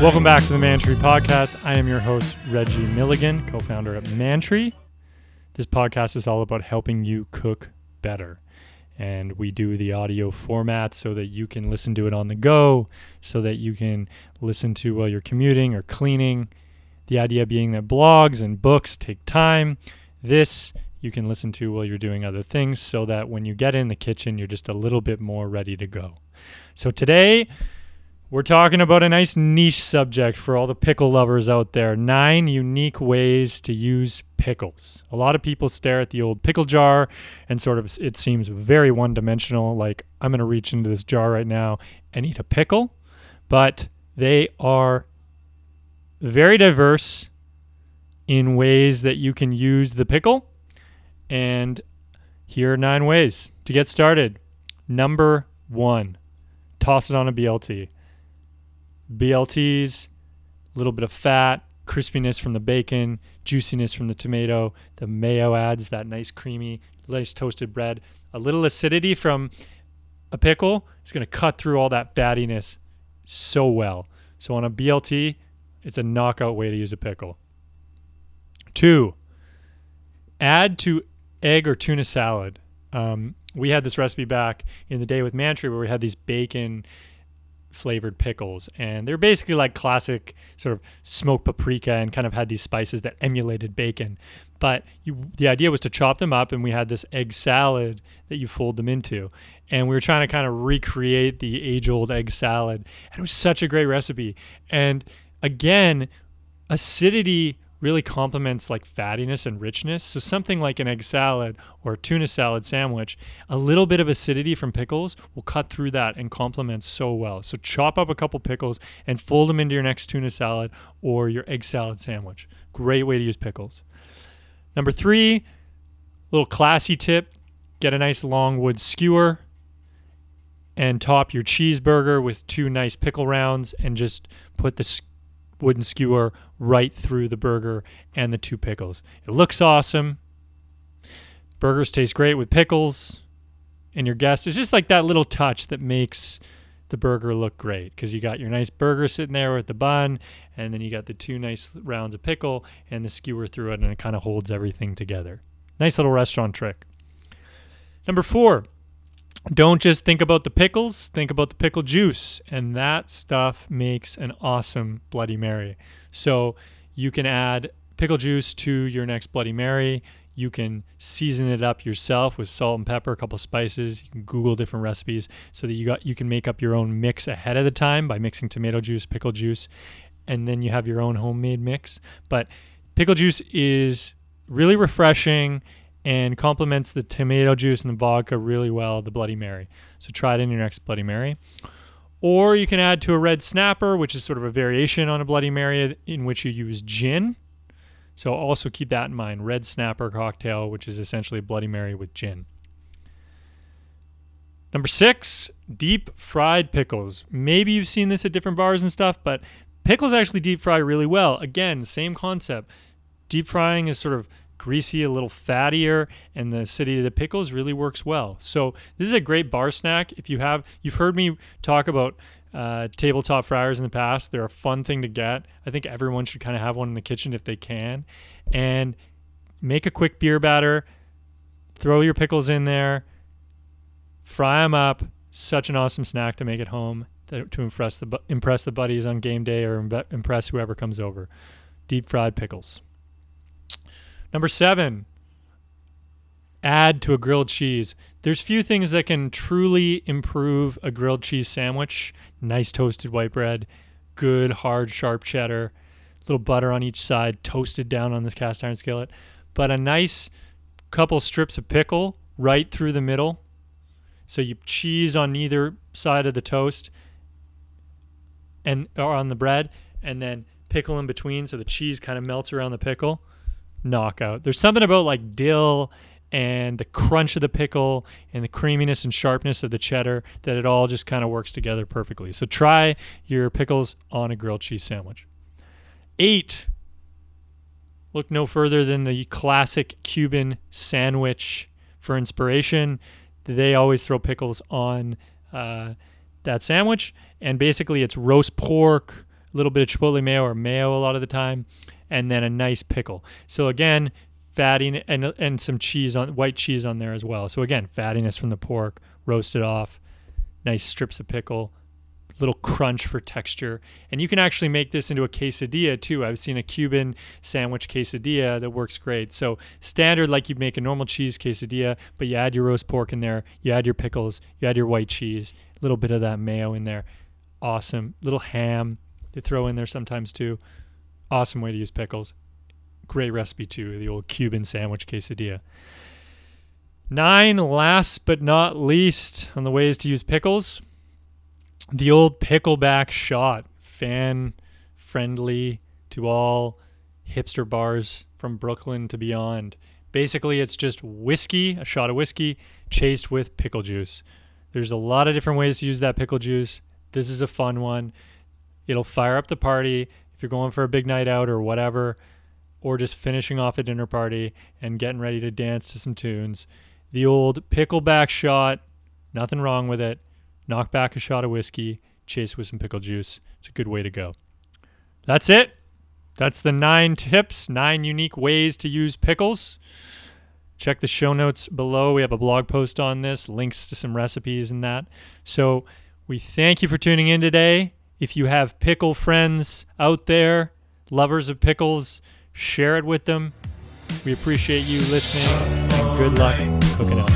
Welcome back to the Mantry Podcast. I am your host, Reggie Milligan, co founder at Mantry. This podcast is all about helping you cook better. And we do the audio format so that you can listen to it on the go, so that you can listen to while you're commuting or cleaning. The idea being that blogs and books take time. This you can listen to while you're doing other things so that when you get in the kitchen, you're just a little bit more ready to go. So today, we're talking about a nice niche subject for all the pickle lovers out there. Nine unique ways to use pickles. A lot of people stare at the old pickle jar and sort of it seems very one dimensional, like I'm going to reach into this jar right now and eat a pickle. But they are very diverse in ways that you can use the pickle. And here are nine ways to get started. Number one, toss it on a BLT. BLTs, a little bit of fat, crispiness from the bacon, juiciness from the tomato. The mayo adds that nice creamy, nice toasted bread. A little acidity from a pickle is going to cut through all that fattiness so well. So on a BLT, it's a knockout way to use a pickle. Two, add to egg or tuna salad. Um, we had this recipe back in the day with Mantry where we had these bacon flavored pickles and they're basically like classic sort of smoked paprika and kind of had these spices that emulated bacon. But you, the idea was to chop them up and we had this egg salad that you fold them into. And we were trying to kind of recreate the age old egg salad and it was such a great recipe. And again acidity really complements like fattiness and richness. So something like an egg salad or tuna salad sandwich, a little bit of acidity from pickles will cut through that and complement so well. So chop up a couple pickles and fold them into your next tuna salad or your egg salad sandwich. Great way to use pickles. Number 3, little classy tip, get a nice long wood skewer and top your cheeseburger with two nice pickle rounds and just put the wooden skewer right through the burger and the two pickles. It looks awesome. Burgers taste great with pickles. And your guest is just like that little touch that makes the burger look great because you got your nice burger sitting there with the bun, and then you got the two nice rounds of pickle and the skewer through it, and it kind of holds everything together. Nice little restaurant trick. Number four, don't just think about the pickles, think about the pickle juice. And that stuff makes an awesome Bloody Mary. So you can add pickle juice to your next Bloody Mary. You can season it up yourself with salt and pepper, a couple spices. You can Google different recipes so that you got you can make up your own mix ahead of the time by mixing tomato juice, pickle juice, and then you have your own homemade mix. But pickle juice is really refreshing and complements the tomato juice and the vodka really well, the Bloody Mary. So try it in your next Bloody Mary. Or you can add to a red snapper, which is sort of a variation on a Bloody Mary in which you use gin. So also keep that in mind. Red snapper cocktail, which is essentially a Bloody Mary with gin. Number six, deep fried pickles. Maybe you've seen this at different bars and stuff, but pickles actually deep fry really well. Again, same concept. Deep frying is sort of greasy, a little fattier, and the city of the pickles really works well. So this is a great bar snack. If you have, you've heard me talk about uh, tabletop fryers in the past. They're a fun thing to get. I think everyone should kind of have one in the kitchen if they can, and make a quick beer batter. Throw your pickles in there, fry them up. Such an awesome snack to make at home to impress the impress the buddies on game day or impress whoever comes over. Deep fried pickles. Number seven, add to a grilled cheese. There's few things that can truly improve a grilled cheese sandwich. Nice toasted white bread, good hard sharp cheddar, little butter on each side, toasted down on this cast iron skillet. But a nice couple strips of pickle right through the middle. So you cheese on either side of the toast and or on the bread and then pickle in between so the cheese kind of melts around the pickle knockout. There's something about like dill and the crunch of the pickle and the creaminess and sharpness of the cheddar that it all just kind of works together perfectly. So try your pickles on a grilled cheese sandwich. Eight. Look no further than the classic Cuban sandwich for inspiration. They always throw pickles on uh, that sandwich, and basically it's roast pork, a little bit of chipotle mayo or mayo a lot of the time, and then a nice pickle. So again, fatty and and some cheese on white cheese on there as well. So again, fattiness from the pork, roasted off, nice strips of pickle, little crunch for texture. And you can actually make this into a quesadilla too. I've seen a Cuban sandwich quesadilla that works great. So standard like you'd make a normal cheese quesadilla, but you add your roast pork in there, you add your pickles, you add your white cheese, a little bit of that mayo in there. Awesome. Little ham they throw in there sometimes too. Awesome way to use pickles. Great recipe too, the old Cuban sandwich quesadilla. Nine, last but not least, on the ways to use pickles the old pickleback shot, fan friendly to all hipster bars from Brooklyn to beyond. Basically, it's just whiskey, a shot of whiskey, chased with pickle juice. There's a lot of different ways to use that pickle juice. This is a fun one. It'll fire up the party if you're going for a big night out or whatever, or just finishing off a dinner party and getting ready to dance to some tunes. The old pickleback shot, nothing wrong with it knock back a shot of whiskey, chase with some pickle juice. It's a good way to go. That's it. That's the nine tips, nine unique ways to use pickles. Check the show notes below. We have a blog post on this, links to some recipes and that. So we thank you for tuning in today. If you have pickle friends out there, lovers of pickles, share it with them. We appreciate you listening and good luck cooking up.